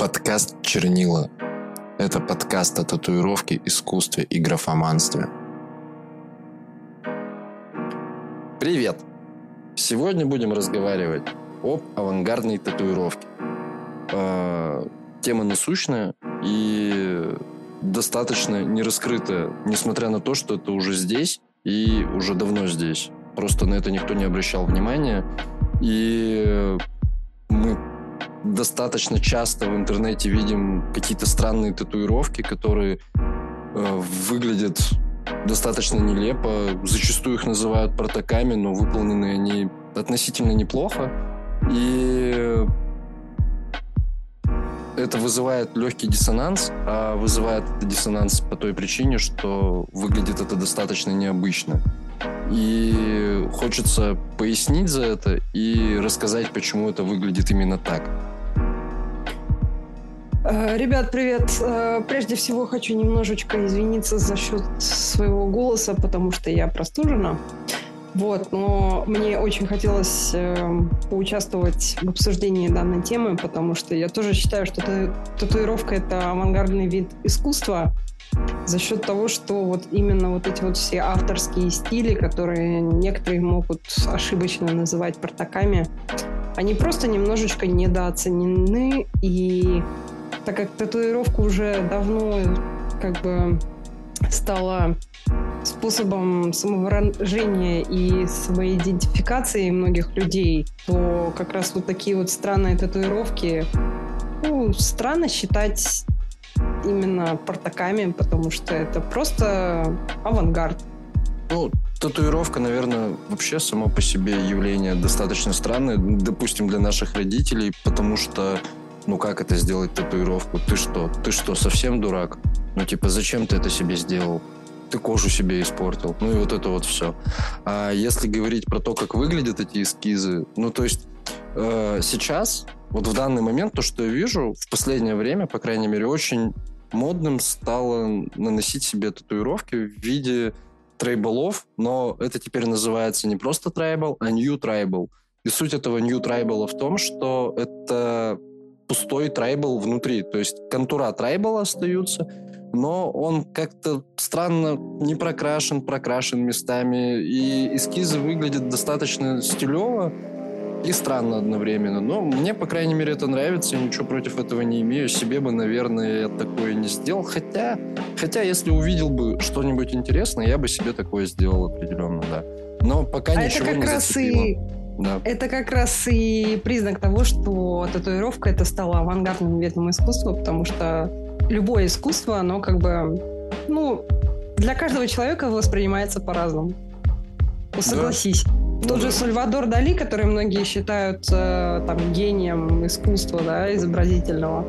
Подкаст «Чернила». Это подкаст о татуировке, искусстве и графоманстве. Привет! Сегодня будем разговаривать об авангардной татуировке. А, тема насущная и достаточно не раскрытая, несмотря на то, что это уже здесь и уже давно здесь. Просто на это никто не обращал внимания. И мы достаточно часто в интернете видим какие-то странные татуировки, которые э, выглядят достаточно нелепо. Зачастую их называют протоками, но выполнены они относительно неплохо. И это вызывает легкий диссонанс, а вызывает это диссонанс по той причине, что выглядит это достаточно необычно. И хочется пояснить за это и рассказать, почему это выглядит именно так. Э, ребят, привет. Э, прежде всего хочу немножечко извиниться за счет своего голоса, потому что я простужена. Вот, но мне очень хотелось э, поучаствовать в обсуждении данной темы, потому что я тоже считаю, что татуировка это авангардный вид искусства за счет того, что вот именно вот эти вот все авторские стили, которые некоторые могут ошибочно называть протоками, они просто немножечко недооценены и так как татуировка уже давно как бы стала способом самовыражения и самоидентификации многих людей, то как раз вот такие вот странные татуировки, ну, странно считать именно портаками, потому что это просто авангард. Ну, татуировка, наверное, вообще само по себе явление достаточно странное, допустим, для наших родителей, потому что ну как это сделать татуировку? Ты что? Ты что, совсем дурак? Ну типа, зачем ты это себе сделал? Ты кожу себе испортил. Ну и вот это вот все. А если говорить про то, как выглядят эти эскизы, ну то есть э, сейчас, вот в данный момент, то, что я вижу, в последнее время, по крайней мере, очень модным стало наносить себе татуировки в виде трейболов, но это теперь называется не просто трайбл, а new tribal. И суть этого new tribal в том, что это пустой трайбл внутри. То есть контура трайбла остаются, но он как-то странно не прокрашен, прокрашен местами, и эскизы выглядят достаточно стилево и странно одновременно. Но мне, по крайней мере, это нравится, я ничего против этого не имею. Себе бы, наверное, я такое не сделал. Хотя, хотя если увидел бы что-нибудь интересное, я бы себе такое сделал определенно, да. Но пока а ничего это как не раз зацепило. и да. Это как раз и признак того, что татуировка это стало авангардным видом искусства, потому что любое искусство, оно как бы, ну, для каждого человека воспринимается по-разному. Ну, согласись. Да. Тот ну, же да. Сальвадор Дали, который многие считают э, там гением искусства, да, изобразительного,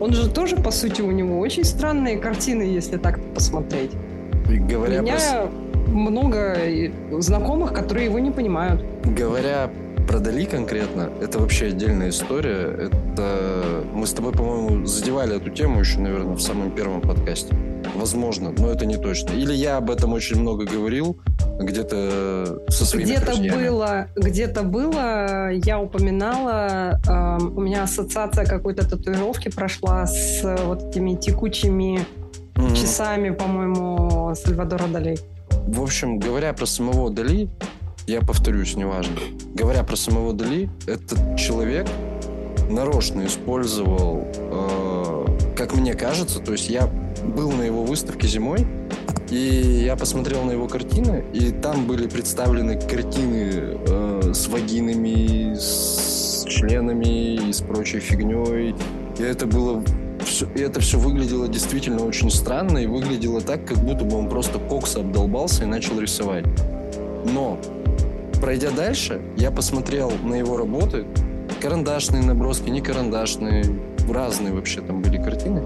он же тоже, по сути, у него очень странные картины, если так посмотреть. И говоря Меня про... много знакомых, которые его не понимают. Говоря про Дали конкретно, это вообще отдельная история. Это мы с тобой, по-моему, задевали эту тему еще, наверное, в самом первом подкасте. Возможно, но это не точно. Или я об этом очень много говорил, где-то со своими где-то было, где-то было, я упоминала, э, у меня ассоциация какой-то татуировки прошла с вот этими текучими mm-hmm. часами, по-моему, Сальвадора Дали. В общем, говоря про самого Дали, я повторюсь, неважно. Говоря про самого Дали, этот человек нарочно использовал, э, как мне кажется, то есть я был на его выставке зимой, и я посмотрел на его картины, и там были представлены картины э, с вагинами, с членами и с прочей фигней. И это было все, это все выглядело действительно очень странно и выглядело так, как будто бы он просто кокса обдолбался и начал рисовать. Но Пройдя дальше, я посмотрел на его работы, карандашные наброски, не карандашные, разные вообще там были картины.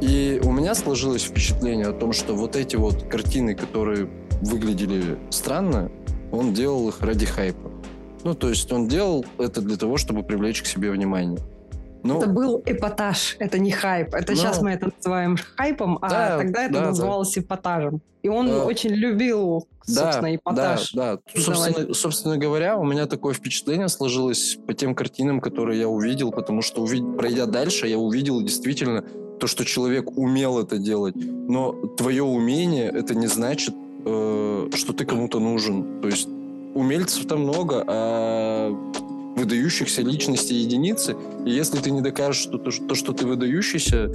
И у меня сложилось впечатление о том, что вот эти вот картины, которые выглядели странно, он делал их ради хайпа. Ну, то есть он делал это для того, чтобы привлечь к себе внимание. Ну, это был эпатаж, это не хайп. Это ну, сейчас мы это называем хайпом, а да, тогда это да, называлось да. эпатажем. И он да. очень любил, собственно, да, эпатаж. Да, да. Собственно, собственно говоря, у меня такое впечатление сложилось по тем картинам, которые я увидел, потому что, увид... пройдя дальше, я увидел действительно то, что человек умел это делать. Но твое умение, это не значит, э, что ты кому-то нужен. То есть умельцев там много, а выдающихся личностей единицы, и если ты не докажешь что то, то что ты выдающийся,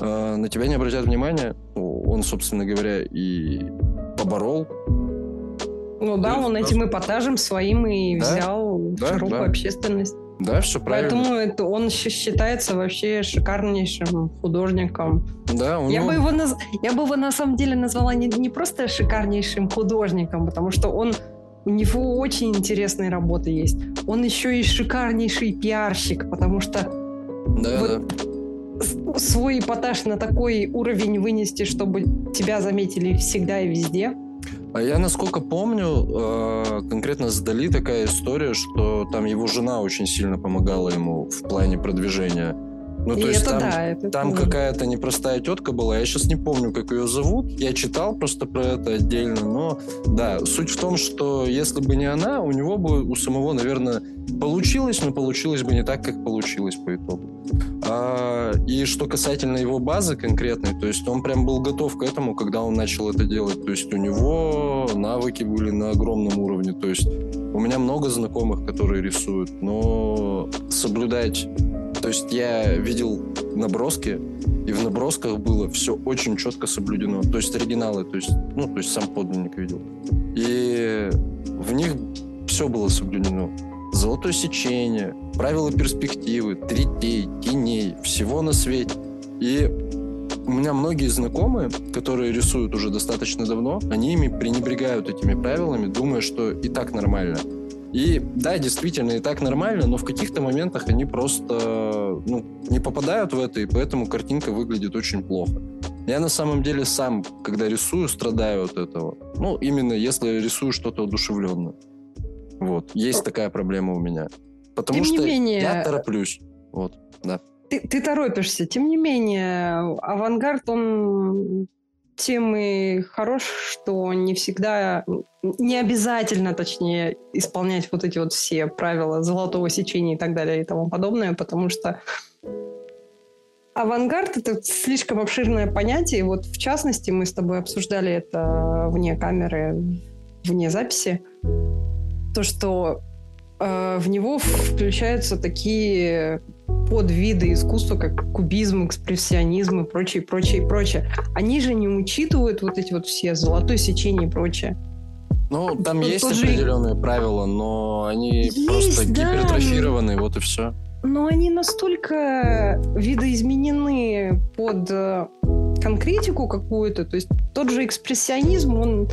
э, на тебя не обратят внимания. Он, собственно говоря, и поборол. Ну да, он да, этим эпатажем своим и да, взял да, широкую да. общественность. Да, все правильно. Поэтому это, он считается вообще шикарнейшим художником. Да, у я, бы его наз... я бы его на самом деле назвала не, не просто шикарнейшим художником, потому что он у него очень интересные работы есть. Он еще и шикарнейший пиарщик, потому что да, вот да. свой эпатаж на такой уровень вынести, чтобы тебя заметили всегда и везде. А я, насколько помню, э, конкретно с Дали такая история, что там его жена очень сильно помогала ему в плане продвижения. Ну, то и есть там, да, это там какая-то непростая тетка была. Я сейчас не помню, как ее зовут. Я читал просто про это отдельно. Но да, суть в том, что если бы не она, у него бы у самого, наверное, получилось, но получилось бы не так, как получилось по итогу. А, и что касательно его базы конкретной, то есть он прям был готов к этому, когда он начал это делать. То есть у него навыки были на огромном уровне. То есть у меня много знакомых, которые рисуют, но соблюдать то есть я видел наброски, и в набросках было все очень четко соблюдено. То есть оригиналы, то есть, ну, то есть сам подлинник видел. И в них все было соблюдено. Золотое сечение, правила перспективы, третей, теней, всего на свете. И у меня многие знакомые, которые рисуют уже достаточно давно, они ими пренебрегают этими правилами, думая, что и так нормально. И да, действительно, и так нормально, но в каких-то моментах они просто ну, не попадают в это, и поэтому картинка выглядит очень плохо. Я на самом деле сам, когда рисую, страдаю от этого. Ну, именно если рисую что-то одушевленное. Вот. Есть такая проблема у меня. Потому Тем что менее... я тороплюсь. Вот, да. Ты, ты торопишься. Тем не менее, авангард, он тем и хорош, что не всегда, не обязательно, точнее, исполнять вот эти вот все правила золотого сечения и так далее и тому подобное, потому что авангард — это слишком обширное понятие. Вот в частности, мы с тобой обсуждали это вне камеры, вне записи, то, что э, в него включаются такие подвиды искусства, как кубизм, экспрессионизм и прочее, прочее, прочее. Они же не учитывают вот эти вот все золотое сечение и прочее. Ну, там есть тоже... определенные правила, но они есть, просто да, гипертрофированы, но... вот и все. Но они настолько видоизменены под э, конкретику какую-то, то есть тот же экспрессионизм, он,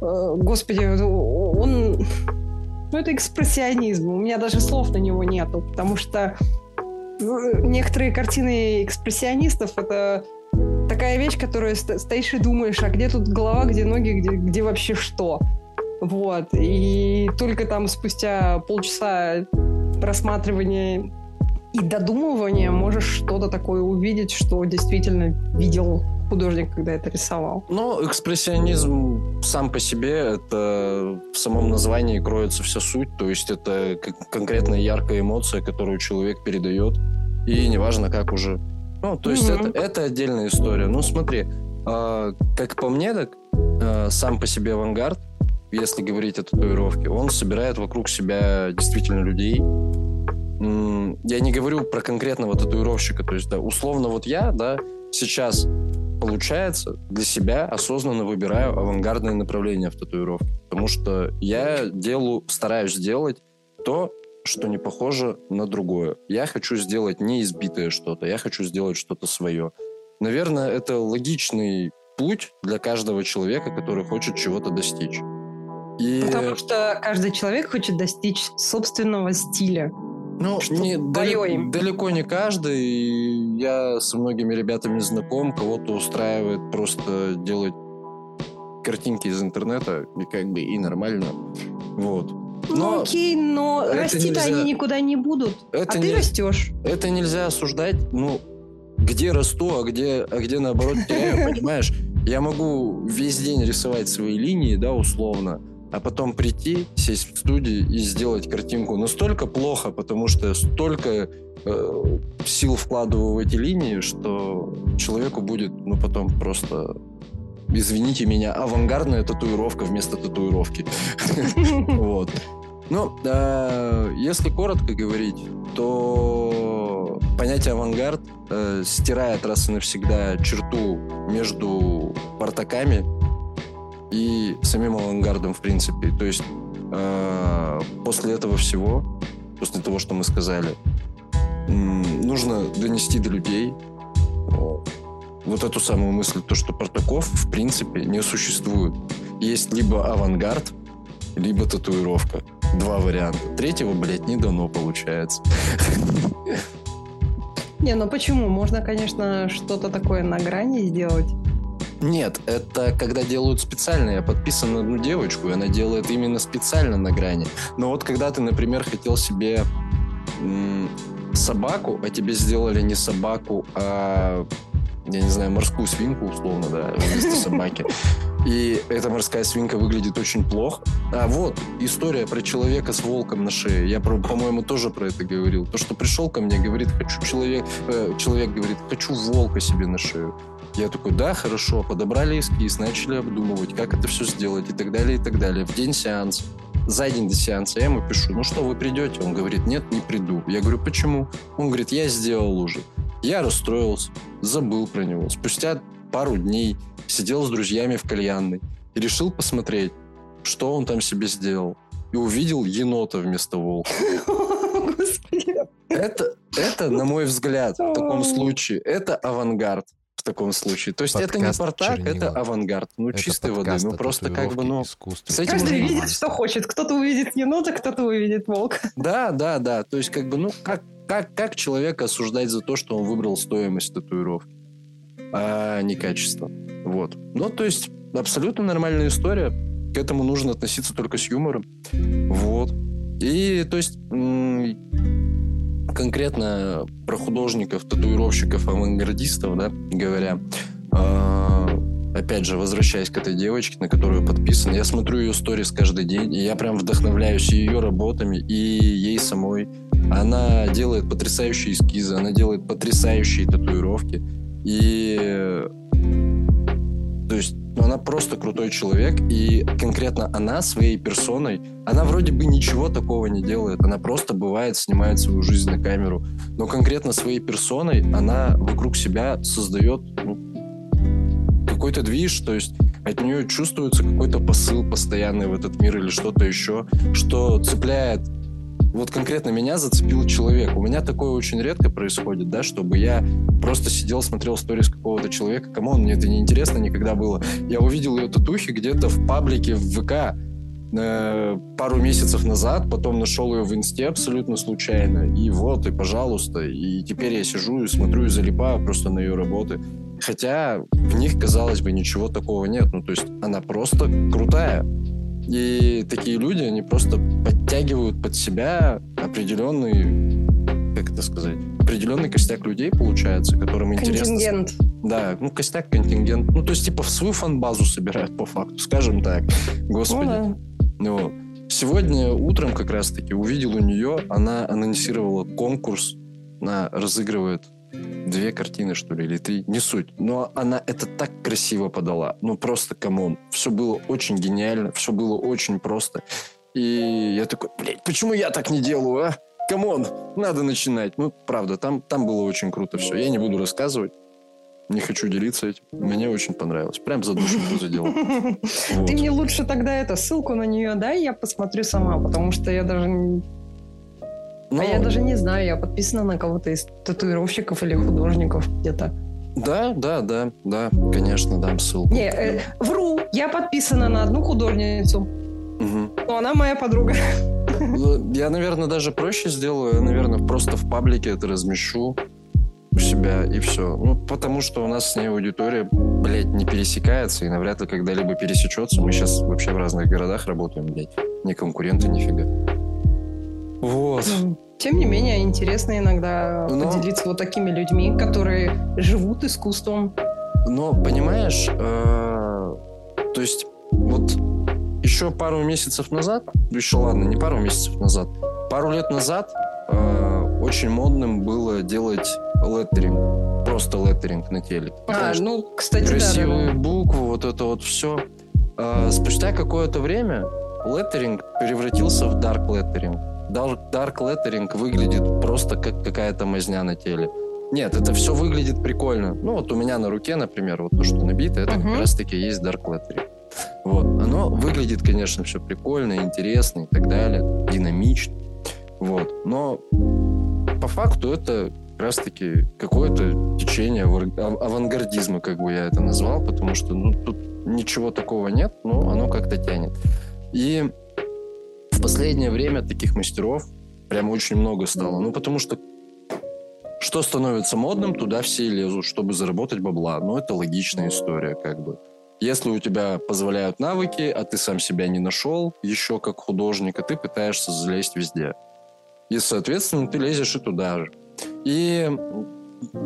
э, господи, он, ну это экспрессионизм, у меня даже слов на него нету, потому что некоторые картины экспрессионистов это такая вещь, которую стоишь и думаешь, а где тут голова, где ноги, где, где вообще что. Вот. И только там спустя полчаса просматривания и додумывания можешь что-то такое увидеть, что действительно видел художник, когда это рисовал. Ну, экспрессионизм сам по себе, это в самом названии кроется вся суть, то есть это конкретная яркая эмоция, которую человек передает, и неважно как уже. Ну, то есть mm-hmm. это, это отдельная история. Ну, смотри, э, как по мне, так э, сам по себе авангард, если говорить о татуировке, он собирает вокруг себя действительно людей, я не говорю про конкретного татуировщика, то есть, да, условно вот я, да, сейчас получается, для себя осознанно выбираю авангардное направление в татуировке. Потому что я делаю, стараюсь сделать то, что не похоже на другое. Я хочу сделать не избитое что-то, я хочу сделать что-то свое. Наверное, это логичный путь для каждого человека, который хочет чего-то достичь. И... Потому что каждый человек хочет достичь собственного стиля. Ну, не, далеко, далеко не каждый. Я со многими ребятами знаком, кого-то устраивает просто делать картинки из интернета, и как бы и нормально. Вот. Но ну окей, но расти-то они никуда не будут. Это а ты растешь. Это нельзя осуждать. Ну, где расту, а где, а где наоборот теряю, понимаешь? Я могу весь день рисовать свои линии, да, условно, а потом прийти, сесть в студии и сделать картинку настолько плохо, потому что столько э, сил вкладываю в эти линии, что человеку будет, ну, потом просто извините меня, авангардная татуировка вместо татуировки. Вот. Ну, если коротко говорить, то понятие авангард э, стирает раз и навсегда черту между партаками и самим авангардом, в принципе. То есть э, после этого всего, после того, что мы сказали, нужно донести до людей вот эту самую мысль, то, что Партаков в принципе не существует. Есть либо авангард, либо татуировка. Два варианта. Третьего, блядь, не дано, получается. Не, ну почему? Можно, конечно, что-то такое на грани сделать. Нет, это когда делают специально. Я подписан на одну девочку, и она делает именно специально на грани. Но вот когда ты, например, хотел себе собаку, а тебе сделали не собаку, а я не знаю, морскую свинку, условно, да, вместо собаки. И эта морская свинка выглядит очень плохо. А вот, история про человека с волком на шее. Я, по-моему, тоже про это говорил. То, что пришел ко мне, говорит, хочу человек... Э, человек говорит, хочу волка себе на шею. Я такой, да, хорошо. Подобрали эскиз, начали обдумывать, как это все сделать и так далее, и так далее. В день сеанса за день до сеанса я ему пишу, ну что, вы придете? Он говорит, нет, не приду. Я говорю, почему? Он говорит, я сделал уже. Я расстроился, забыл про него. Спустя пару дней сидел с друзьями в кальянной и решил посмотреть, что он там себе сделал. И увидел енота вместо волка. Это, это, на мой взгляд, в таком случае, это авангард в таком случае. То есть подкаст это не Спартак, чернила. это авангард. Ну, это чистой воды. Ну, просто как бы, ну... С этим Каждый видит, что хочет. Кто-то увидит енота, кто-то увидит волка. Да, да, да. То есть, как бы, ну, как, как, как человека осуждать за то, что он выбрал стоимость татуировки, а не качество? Вот. Ну, то есть, абсолютно нормальная история. К этому нужно относиться только с юмором. Вот. И, то есть, конкретно про художников, татуировщиков, авангардистов, да, говоря, э, опять же, возвращаясь к этой девочке, на которую подписан, я смотрю ее сторис каждый день, и я прям вдохновляюсь ее работами, и ей самой. Она делает потрясающие эскизы, она делает потрясающие татуировки. И есть ну, она просто крутой человек, и конкретно она своей персоной, она вроде бы ничего такого не делает, она просто бывает, снимает свою жизнь на камеру, но конкретно своей персоной она вокруг себя создает ну, какой-то движ, то есть от нее чувствуется какой-то посыл постоянный в этот мир или что-то еще, что цепляет вот конкретно меня зацепил человек. У меня такое очень редко происходит, да, чтобы я просто сидел, смотрел сторис какого-то человека, кому он мне это не интересно никогда было. Я увидел ее татухи где-то в паблике в ВК э, пару месяцев назад, потом нашел ее в инсте абсолютно случайно, и вот, и пожалуйста, и теперь я сижу и смотрю и залипаю просто на ее работы. Хотя в них, казалось бы, ничего такого нет. Ну, то есть она просто крутая. И такие люди, они просто подтягивают под себя определенный, как это сказать, определенный костяк людей, получается, которым интересно... Контингент. Да, ну, костяк, контингент. Ну, то есть, типа, в свою фан-базу собирают, по факту, скажем так. Господи. Ну, да. ну, сегодня утром как раз-таки увидел у нее, она анонсировала конкурс, она разыгрывает две картины, что ли, или три, не суть. Но она это так красиво подала. Ну, просто, come on. Все было очень гениально, все было очень просто. И я такой, блядь, почему я так не делаю, а? Come on, надо начинать. Ну, правда, там, там было очень круто все. Я не буду рассказывать. Не хочу делиться этим. Мне очень понравилось. Прям за душу задел. Ты мне лучше тогда это ссылку на нее дай, я посмотрю сама, потому что я даже но... А я даже не знаю, я подписана на кого-то из татуировщиков или художников где-то. Да, да, да, да, конечно, дам ссылку. Не, э, вру, я подписана на одну художницу, угу. но она моя подруга. Ну, я, наверное, даже проще сделаю. Я, наверное, просто в паблике это размещу. у себя и все. Ну, потому что у нас с ней аудитория, блядь, не пересекается и навряд ли когда-либо пересечется. Мы сейчас вообще в разных городах работаем, блядь. Не конкуренты нифига. Вот. Ну, тем не менее, интересно иногда Но... поделиться вот такими людьми, которые живут искусством. Но, понимаешь, э, то есть вот еще пару месяцев назад, еще ладно, не пару месяцев назад, пару лет назад э, очень модным было делать леттеринг, просто леттеринг на теле. А, Знаешь, ну, кстати, красивые да, да. буквы, вот это вот все. Э, спустя какое-то время леттеринг превратился в dark lettering. Dark lettering выглядит просто как какая-то мазня на теле. Нет, это все выглядит прикольно. Ну, вот у меня на руке, например, вот то, что набито, это uh-huh. как раз-таки есть dark lettering. Вот. Оно выглядит, конечно, все прикольно, интересно и так далее, динамично. Вот. Но по факту это как раз-таки какое-то течение авангардизма, как бы я это назвал, потому что ну, тут ничего такого нет, но оно как-то тянет. И в последнее время таких мастеров прям очень много стало. Ну, потому что что становится модным, туда все лезут, чтобы заработать бабла. Ну, это логичная история, как бы. Если у тебя позволяют навыки, а ты сам себя не нашел еще как художника, ты пытаешься залезть везде. И, соответственно, ты лезешь и туда же. И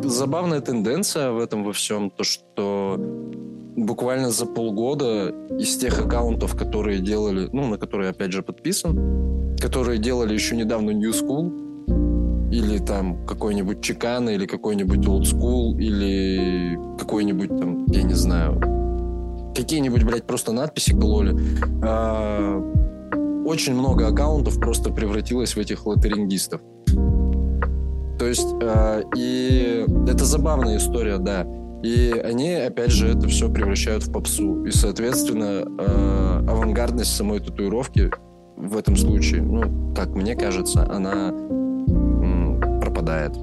забавная тенденция в этом во всем, то, что буквально за полгода из тех аккаунтов, которые делали, ну, на которые, опять же, подписан, которые делали еще недавно New School, или там какой-нибудь Чикана, или какой-нибудь Old School, или какой-нибудь там, я не знаю, какие-нибудь, блядь, просто надписи кололи. А, очень много аккаунтов просто превратилось в этих лотерингистов. Есть, а, и это забавная история, да. И они, опять же, это все превращают в попсу. И, соответственно, э, авангардность самой татуировки в этом случае, ну, как мне кажется, она м, пропадает.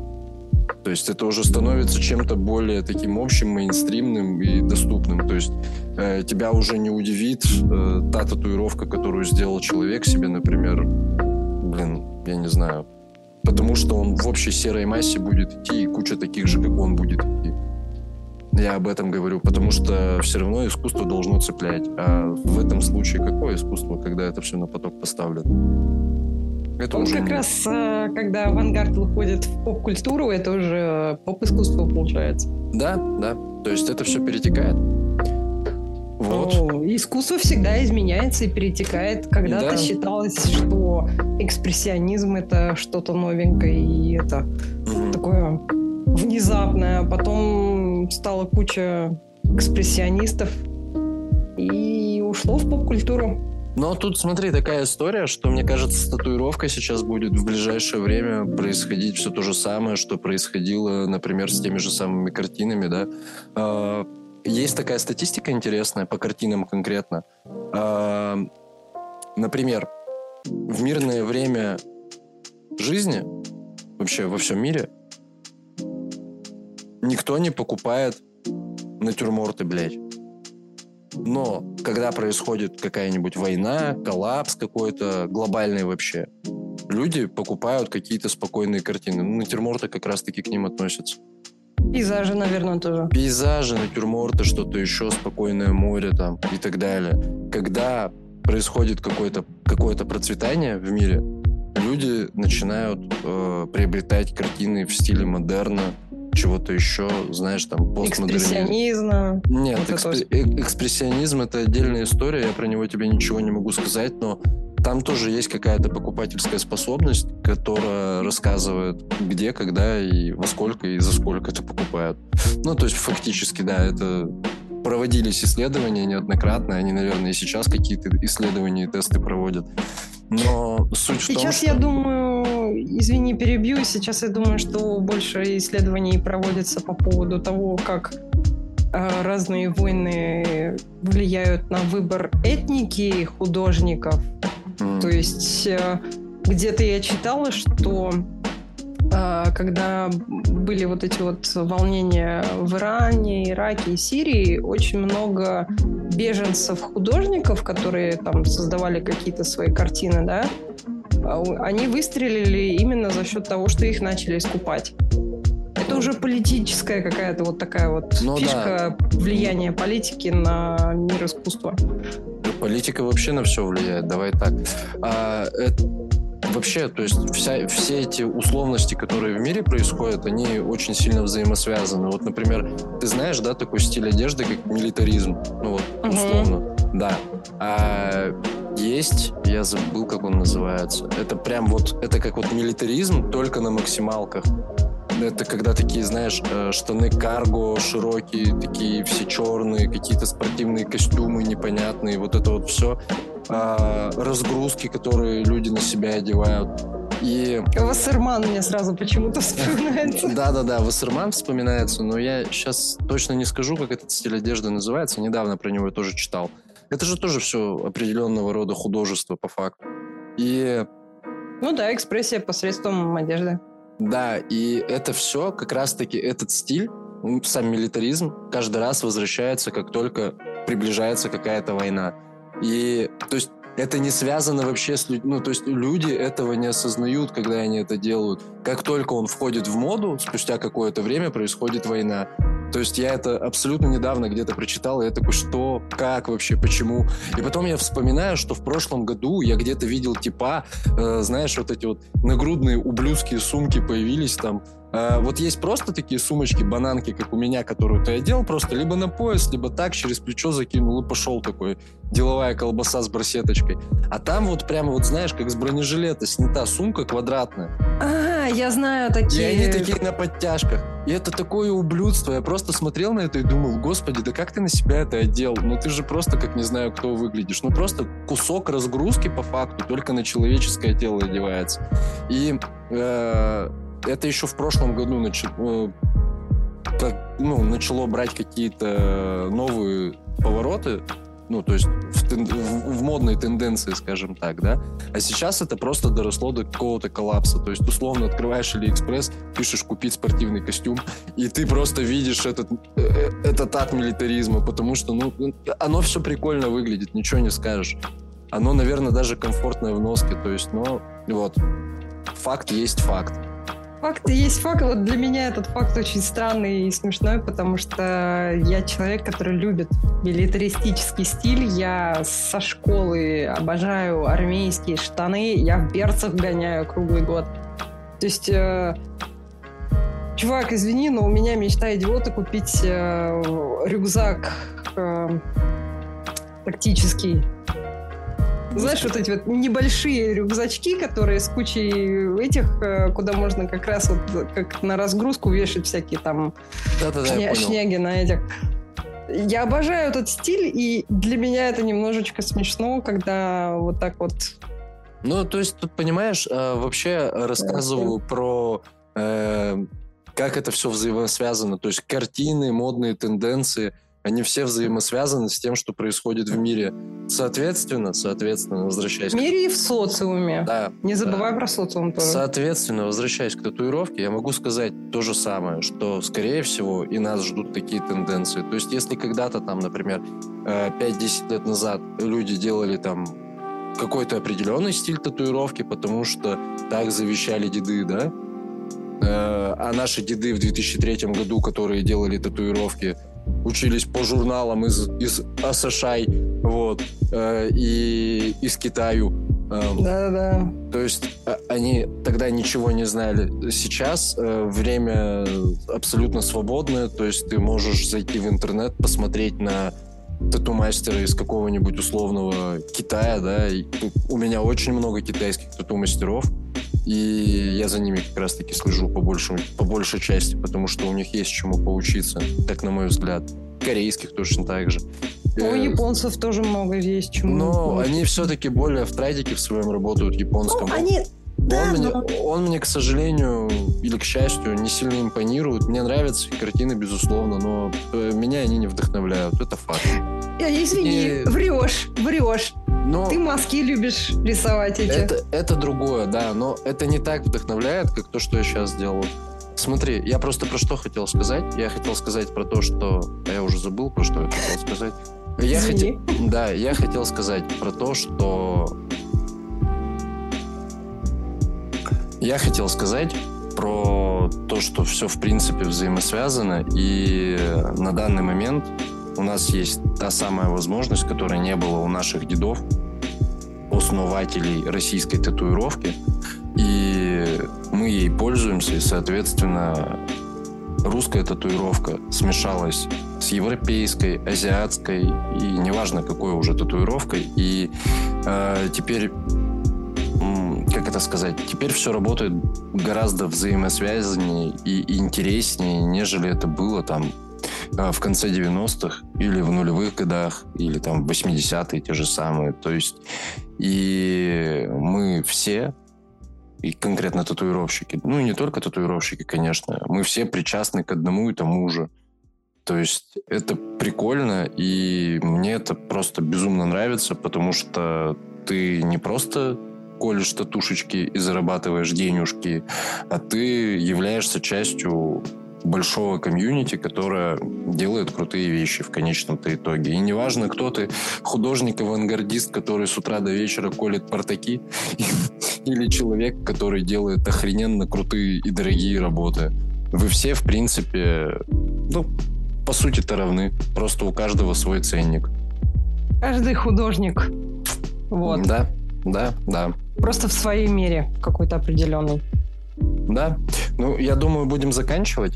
То есть это уже становится чем-то более таким общим, мейнстримным и доступным. То есть э, тебя уже не удивит э, та татуировка, которую сделал человек себе, например, блин, я не знаю, потому что он в общей серой массе будет идти, и куча таких же, как он, будет идти. Я об этом говорю, потому что все равно искусство должно цеплять. А в этом случае какое искусство, когда это все на поток поставлено? Это Он уже как раз, э, когда авангард выходит в поп-культуру, это уже поп-искусство получается. Да, да. То есть это все перетекает. Вот. Искусство всегда изменяется и перетекает. Когда-то да. считалось, что экспрессионизм это что-то новенькое и это угу. такое внезапное. Потом стала куча экспрессионистов и ушло в поп-культуру. Но тут, смотри, такая история, что, мне кажется, с татуировкой сейчас будет в ближайшее время происходить все то же самое, что происходило, например, с теми же самыми картинами, да. Есть такая статистика интересная по картинам конкретно. А, например, в мирное время жизни, вообще во всем мире, никто не покупает натюрморты, блядь. Но когда происходит какая-нибудь война, коллапс какой-то, глобальный вообще, люди покупают какие-то спокойные картины. Ну, натюрморты как раз-таки к ним относятся. Пейзажи, наверное, тоже. Пейзажи, натюрморты, что-то еще, спокойное море там и так далее. Когда происходит какое-то какое процветание в мире, люди начинают э, приобретать картины в стиле модерна, чего-то еще, знаешь, там, постмодернизм. Экспрессионизма. Нет, вот экспre- это... Э, экспрессионизм — это отдельная история, я про него тебе ничего не могу сказать, но там тоже есть какая-то покупательская способность, которая рассказывает, где, когда и во сколько и за сколько это покупают. Ну, то есть фактически, да, это проводились исследования неоднократно, они, наверное, и сейчас какие-то исследования и тесты проводят. Но суть сейчас, в том, Сейчас, я думаю, извини, перебью, сейчас я думаю, что больше исследований проводится по поводу того, как э, разные войны влияют на выбор этники художников. Mm. То есть э, где-то я читала, что а, когда были вот эти вот волнения в Иране, Ираке и Сирии, очень много беженцев-художников, которые там создавали какие-то свои картины, да, а, они выстрелили именно за счет того, что их начали искупать. Это это уже политическая какая-то вот такая вот ну, фишка да. влияния политики на мир искусства. Политика вообще на все влияет, давай так. А, это, вообще, то есть вся, все эти условности, которые в мире происходят, они очень сильно взаимосвязаны. Вот, например, ты знаешь, да, такой стиль одежды, как милитаризм, ну вот, условно, uh-huh. да. А есть, я забыл, как он называется. Это прям вот, это как вот милитаризм, только на максималках. Это когда такие, знаешь, э, штаны карго широкие, такие все черные, какие-то спортивные костюмы непонятные, вот это вот все. А, разгрузки, которые люди на себя одевают. И... Вассерман мне сразу почему-то вспоминается. Да-да-да, Вассерман вспоминается, но я сейчас точно не скажу, как этот стиль одежды называется. Недавно про него тоже читал. Это же тоже все определенного рода художество по факту. И... Ну да, экспрессия посредством одежды. Да, и это все как раз-таки этот стиль, сам милитаризм каждый раз возвращается, как только приближается какая-то война. И, то есть, это не связано вообще с людьми. Ну, то есть люди этого не осознают, когда они это делают. Как только он входит в моду, спустя какое-то время происходит война. То есть я это абсолютно недавно где-то прочитал, и я такой, что, как вообще, почему? И потом я вспоминаю, что в прошлом году я где-то видел типа, э, знаешь, вот эти вот нагрудные ублюдские сумки появились там, вот есть просто такие сумочки, бананки, как у меня, которую ты одел, просто либо на пояс, либо так, через плечо закинул и пошел такой. Деловая колбаса с барсеточкой. А там вот прямо вот, знаешь, как с бронежилета снята сумка квадратная. А, я знаю такие. И они такие на подтяжках. И это такое ублюдство. Я просто смотрел на это и думал, господи, да как ты на себя это одел? Ну ты же просто, как не знаю, кто выглядишь. Ну просто кусок разгрузки по факту, только на человеческое тело одевается. И э, это еще в прошлом году нач... Э, так, ну, начало брать какие-то новые повороты, ну, то есть в, тен... в модной тенденции, скажем так, да. А сейчас это просто доросло до какого-то коллапса. То есть, условно, открываешь Алиэкспресс, пишешь «купить спортивный костюм», и ты просто видишь этот, э, этот ад милитаризма, потому что, ну, оно все прикольно выглядит, ничего не скажешь. Оно, наверное, даже комфортное в носке, то есть, ну, вот, факт есть факт. Факт есть факт. Вот для меня этот факт очень странный и смешной, потому что я человек, который любит милитаристический стиль. Я со школы обожаю армейские штаны. Я в берцах гоняю круглый год. То есть, э, чувак, извини, но у меня мечта идиота купить э, рюкзак э, тактический знаешь, вот эти вот небольшие рюкзачки, которые с кучей этих, э, куда можно как раз вот как на разгрузку вешать всякие там шня- шняги на этих. Я обожаю этот стиль, и для меня это немножечко смешно, когда вот так вот... Ну, то есть тут, понимаешь, э, вообще рассказываю да, про э, как это все взаимосвязано, то есть картины, модные тенденции – они все взаимосвязаны с тем, что происходит в мире. Соответственно, соответственно, возвращаясь... В мире и в социуме. Да. Не забывай да. про социум тоже. Соответственно, возвращаясь к татуировке, я могу сказать то же самое, что, скорее всего, и нас ждут такие тенденции. То есть, если когда-то там, например, 5-10 э, лет назад люди делали там какой-то определенный стиль татуировки, потому что так завещали деды, да, э, а наши деды в 2003 году, которые делали татуировки, учились по журналам из, из США, вот, э, и из Китаю. Да-да-да. То есть а, они тогда ничего не знали. Сейчас э, время абсолютно свободное, то есть ты можешь зайти в интернет, посмотреть на тату-мастера из какого-нибудь условного Китая, да, и у меня очень много китайских тату-мастеров, и я за ними как раз-таки слежу по, большему, по большей части, потому что у них есть чему поучиться, так на мой взгляд. Корейских точно так же. У э, японцев тоже много есть чему. Но они все-таки более в трайдике в своем работают японском. Ну, они да, он, но... мне, он мне, к сожалению, или к счастью, не сильно импонирует. Мне нравятся картины, безусловно, но э, меня они не вдохновляют. Это факт. Э, извини, И... врешь, врешь. Но Ты маски любишь рисовать эти. Это, это другое, да, но это не так вдохновляет, как то, что я сейчас делаю. Смотри, я просто про что хотел сказать. Я хотел сказать про то, что... А я уже забыл, про что я хотел сказать. Я хотел... Да, я хотел сказать про то, что... Я хотел сказать про то, что все в принципе взаимосвязано, и на данный момент у нас есть та самая возможность, которая не было у наших дедов, основателей российской татуировки, и мы ей пользуемся, и, соответственно, русская татуировка смешалась с европейской, азиатской, и неважно какой уже татуировкой, и э, теперь как это сказать, теперь все работает гораздо взаимосвязаннее и интереснее, нежели это было там в конце 90-х или в нулевых годах, или там в 80-е те же самые. То есть и мы все, и конкретно татуировщики, ну и не только татуировщики, конечно, мы все причастны к одному и тому же. То есть это прикольно, и мне это просто безумно нравится, потому что ты не просто колешь татушечки и зарабатываешь денежки, а ты являешься частью большого комьюнити, которое делает крутые вещи в конечном-то итоге. И неважно, кто ты, художник-авангардист, который с утра до вечера колет портаки, или человек, который делает охрененно крутые и дорогие работы. Вы все, в принципе, ну, по сути-то равны. Просто у каждого свой ценник. Каждый художник. Вот. Да, да, да. Просто в своей мере какой-то определенный. Да. Ну, я думаю, будем заканчивать.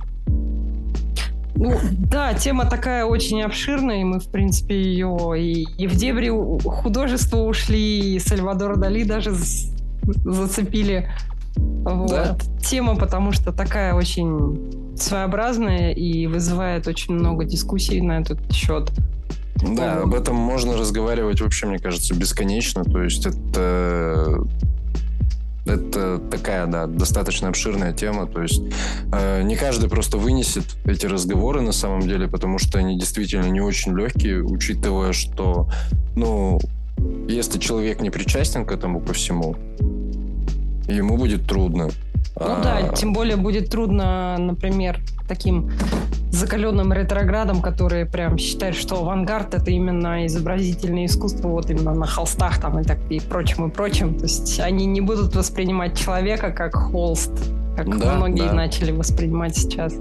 Ну, да, тема такая очень обширная, и мы, в принципе, ее и, и в дебри художества ушли, и Сальвадора Дали даже зацепили. Вот. Да. Тема, потому что такая очень своеобразная и вызывает очень много дискуссий на этот счет. Да, об этом можно разговаривать вообще, мне кажется, бесконечно. То есть это это такая, да, достаточно обширная тема. То есть э, не каждый просто вынесет эти разговоры на самом деле, потому что они действительно не очень легкие, учитывая, что, ну, если человек не причастен к этому ко всему, ему будет трудно. Ну а... да, тем более будет трудно, например, таким закаленным ретроградам, которые прям считают, что авангард это именно изобразительное искусство, вот именно на холстах там и так и прочим и прочим. То есть они не будут воспринимать человека как холст, как да, многие да. начали воспринимать сейчас.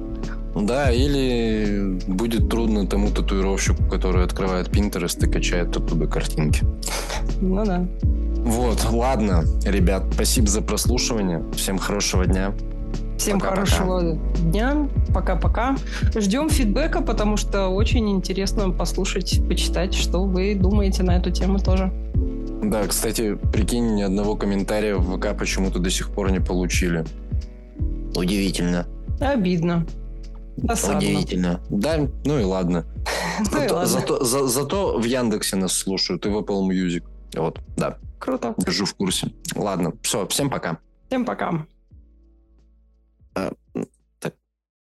Да, или будет трудно тому татуировщику, который открывает Pinterest и качает оттуда картинки. Ну да. Вот, ладно, ребят, спасибо за прослушивание. Всем хорошего дня. Всем пока, хорошего пока. дня. Пока-пока. Ждем фидбэка, потому что очень интересно послушать, почитать, что вы думаете на эту тему тоже. Да, кстати, прикинь, ни одного комментария в ВК почему-то до сих пор не получили. Удивительно. Обидно. Досадно. Удивительно. Да, ну и ладно. Ну зато, зато в Яндексе нас слушают и в Apple Music. Вот, да. Круто. Держу в курсе. Ладно, все, всем пока. Всем пока. Uh,